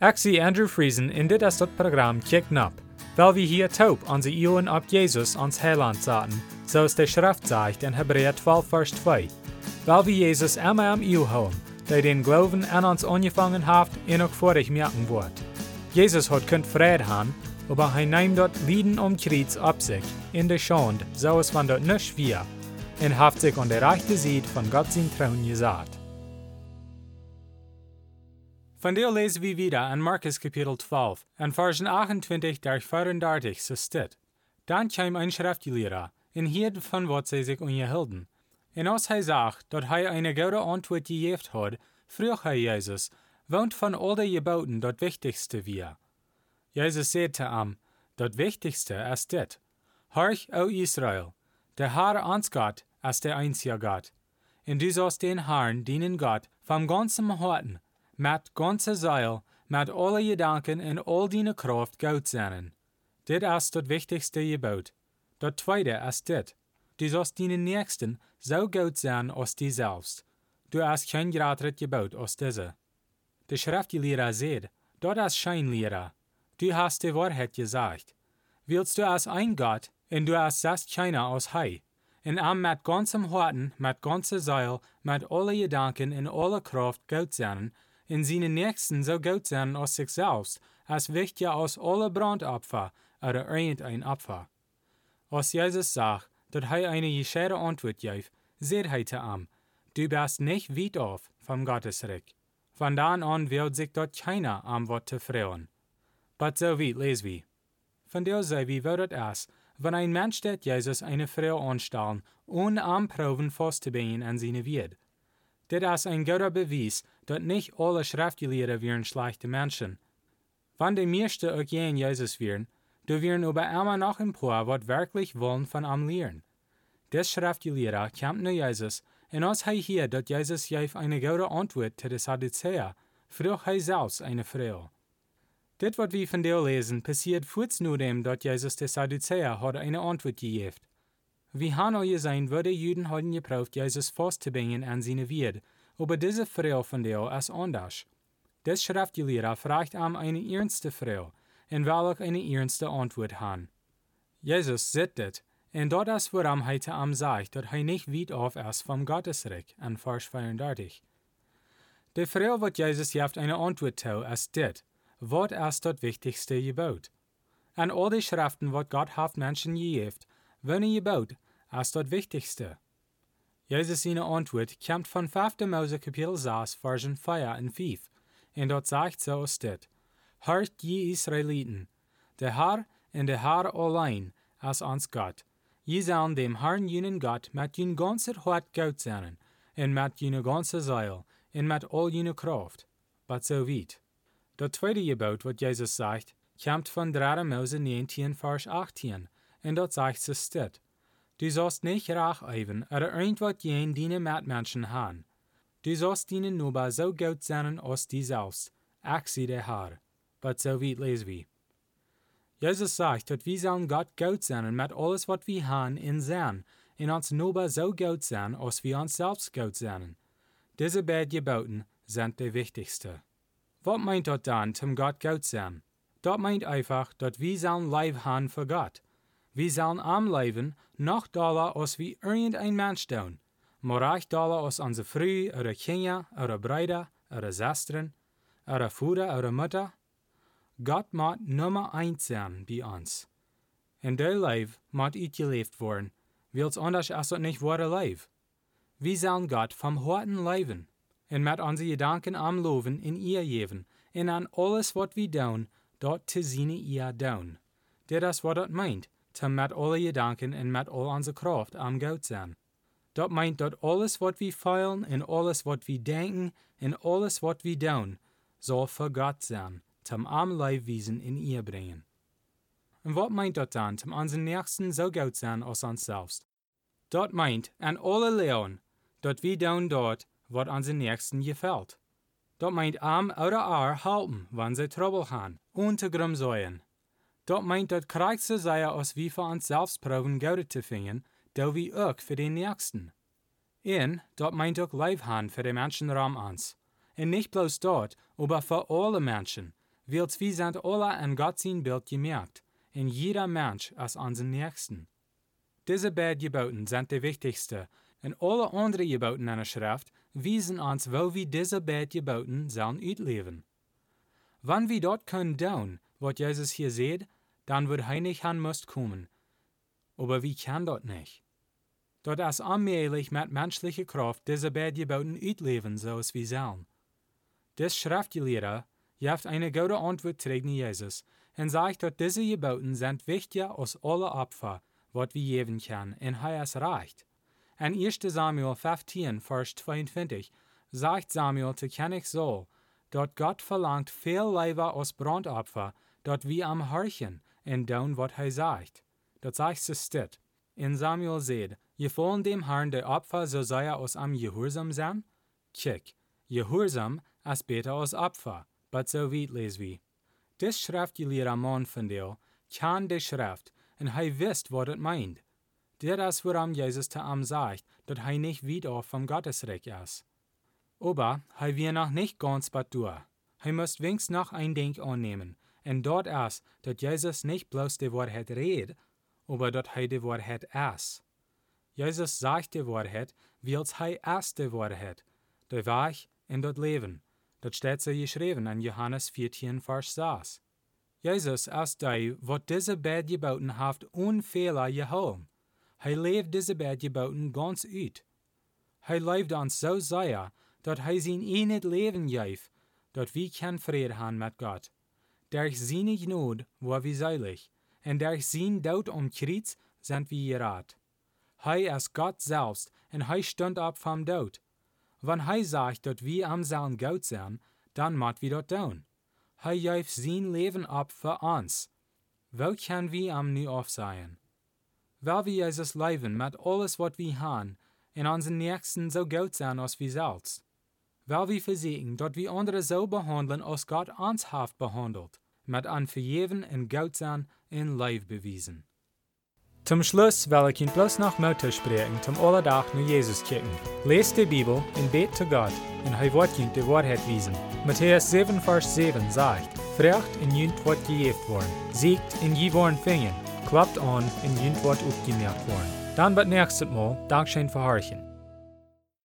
Zie Andrew Friesen in dit is dat programma Kick Nap, weil wir hier taub onze Ioen op Jesus ons Heiland zaten, zoals de Schrift zegt in Hebräer 12 vers 2. Weil wir Jesus immer am Iu houden, der den Glauben an uns angefangen hat en ook vorig merken wordt. Jesus hat kunt vrede haben, aber hij neemt dort Lieden um Kreuz op sich, in de Schande, so es van dort nicht wir, en haft sich an der rechte Seite von Gott sein Thron gesagt. Von der lesen wir wieder an Markus Kapitel 12, an Versen 28 durch 34 so steht. Dann kam ein Schriftgelehrter, in hield von was sie sich unterhielten. En als hij zag dat hij eine gute antwoord gegeven had, vroeg hij Jezus, woont van al de geboten dat wichtigste wir? Jezus zei te hem, dat wichtigste is dit. Horch, o Israel, der Herr ons Gott ist der einzige Gott. En du sollst den Herrn dienen Gott vom ganzen Herzen, met ganze Seil, met alle Gedanken en all deine Kraft Gott zijn. Dit is dat wichtigste Gebot. Dat tweede is dit. Du sollst deinen Nächsten so gut sein als die selbst. Du hast kein greater Gebot als diese. Der Schriftgelehrer sagt, dort ist Scheinlehrer. Du hast die Wahrheit gesagt. Willst du als ein Gott, und du hast sast keiner als Hei, und am mit ganzem Herzen, mit ganzer Seil, mit alle Gedanken und alle Kraft Gott sein, in seinen Nächsten so gut sein als sich selbst, als wichtiger als alle Brandopfer oder irgendein Opfer. Als Jesus sagt, dat hij eine gescheite antwoord geeft, zegt hij te hem, du bist nicht weit auf vom Gottesreich. Von dann an wird sich dort keiner am Wort te freuen. But so weit lesen wir. Von der sei wie wird es, wenn ein Mensch det Jesus eine Frau anstellen, ohne am Proben festzubringen an seine Wird. Dit ist ein guter Beweis, dass nicht alle Schriftgelehrer wären schlechte Menschen. Wenn die meisten auch gegen Jesus wären, du wären aber immer noch ein paar, was wirklich wollen von am lehren. Des Schriftgelehrer kam zu Jesus, und als hij hier dat Jesus geeft eine gute Antwort zu den Sadduzäer, vroeg hij selbst eine Frau. Dit wat wir von der lesen, passiert kurz nur dem, dat Jesus de Sadduzäer hat eine Antwort gegeben. Wie han al gesehen, wurde Juden haben gebraucht, Jesus festzubringen an seine Wied, aber diese Frau von der ist anders. Des Schriftgelehrer fragt am eine ernste Frau, en welk eine ernste Antwort han. Jesus sieht dit, en dat is waarom hij te am sagt, dat hij niet weit auf ist vom Gottesreich, an Vers 34. De Frau, wat Jesus geeft eine Antwort zu, ist dit, wat ist das wichtigste Gebot? An all die Schriften, wat Gott haft Menschen gegeven, welne Gebot ist das wichtigste? Jesus seine Antwort kommt von 5. Mose Kapitel 6, Versen 4 und 5, en dort sagt so ist dit, Hört je Israeliten, der Herr und der Herr allein ist uns Gott. Je sollen dem Herrn jenen Gott mit jen ganzer Hort Gott sein, und mit jene ganze Seil, und mit all jene Kraft. But so weit. Das zweite Gebot, was Jesus sagt, kommt von 3. Mose 19, Vers 18, und dort sagt es steht, Du sollst nicht rach eiven oder irgendwas jen deine Mitmenschen haben. Du sollst deinen Nuba so gut sein als die selbst. Ich sie der Herr. But so weit lesen wir. Jesus sagt, dass wir sollen Gott gut sein mit alles, was wir haben, in sein, in uns Nuba so gut sein, als wir uns selbst gut sein. Diese beiden Geboten sind die wichtigste. Was meint das dann, zum Gott gut sein? Das meint einfach, dass wir sollen Leib haben für Gott. Wir sollen am Leben noch doller als wie irgendein Mensch tun. Morach doller als unsere Früh, oder Kinder, oder Brüder, oder Schwestern, oder Vater, oder Mutter. Gott moet nummer eins sein bei uns. In der Leib moet uitgeleefd worden, wils anders het nicht wahre Leib. Wir sollen Gott vom Horten leben, und mit unsere Gedanken am Loven in ihr geben, und an alles, was wir tun, dort zu seine ihr tun. Der das, was das meint, zu mit alle Gedanken und mit all unsere Kraft am Gott sein. Das meint, dass alles, was wir fühlen, und alles, was wir denken, und alles, was wir tun, soll für Gott sein zum am Leibwesen in ihr bringen. Und was meint das dann, zum unseren Nächsten so gut sein als selbst? Dort meint an alle Leon, dort wir tun dort, was unseren Nächsten gefällt. Dort meint am oder ar halten, wann sie Trouble haben, und zu grumsäuen. Dort meint dort Kreuz zu sein, als wir für uns selbst proben, Geld zu finden, da wie auch für den Nächsten. Und dort meint auch Leib haben für die Menschen rum uns. Und nicht bloß dort, aber für alle Menschen, Wils wie sind alle an Gott sein Bild gemerkt, in jeder Mensch als unseren Nächsten. Diese beiden Geboten sind die wichtigste, und alle anderen Geboten in der Schrift wiesen uns, wo wir diese beiden Geboten sollen uitleven. Wann wir dort können tun, was Jesus hier sieht, dann wird Heilig han müsst kommen. Aber wir können dort nicht. Dort ist allmählich mit menschlicher Kraft diese beiden Geboten uitleven, so es wir sollen. Das Schriftgelehrer jaft eine gute Antwort tegen Jesus und sagt, dass diese Geboten sind wichtiger als alle Opfer, was wir geben können, er ist reicht. In 1 Samuel 15, Vers 22 sagt Samuel zu König Saul, dort Gott verlangt viel lieber als Brandopfer, dort wir am Horchen und tun, was er sagt. Dort sagt es steht. In Samuel seht, gefallen dem Herrn der Opfer, so sei er aus am Gehorsam sein? Kick, Gehorsam ist besser als Opfer, but so weit les wie. Das Schriftgelehrer Mann von dir kann die Schrift, und er wisst, was es meint. Das ist, woran Jesus zu ihm sagt, dass er nicht wieder vom Gottesreich ist. Aber er will noch nicht ganz bei durch. Er muss wenigstens noch ein Ding annehmen, und dort ist, dass Jesus nicht bloß die Wahrheit redet, aber dass er die Wahrheit ist. Jesus sagt die Wahrheit, weil er ist die Wahrheit, der Weg und das Leben. Das steht so geschrieben in Johannes 14, Vers 6. Jesus ist der, was diese beiden Geboten haft unfehler geholt. Hij leeft deze beide geboten ganz uit. Hij leeft ons zo sehr, dat hij zijn in het leven geeft, dat we kan vrede haben met God. Durch seine Gnade war wir seilig, und durch sein Tod am Kreuz sind wir gerat. Hij ist Gott selbst, und hij stund ab vom Tod. Wenn hij sagt, dass wir am sollen Gott sein, dann macht wir das tun. Hij geeft sein Leben ab für uns. Wo kann wir am nu aufsehen? Weil wir Jesus leben mit alles, was wir haben, in unseren Nächsten so gut sein als wir selbst. Weil wir versichern, dass wir andere so behandeln, als Gott uns hat behandelt, mit an Vergeben und Gut sein in Leib bewiesen. Zum Schluss will ich Ihnen bloß noch Motto sprechen, zum Allerdach nur Jesus kicken. Lest die Bibel und bet zu Gott, und er wird Ihnen die Wahrheit wiesen. Matthäus 7, Vers 7 sagt, Frecht in jünt wird gejeft worden, siegt in je worden fingen, klappt an en jint wordt opgemerkt worden. Dan wat nächstes Mal Dankeschön für Horchen.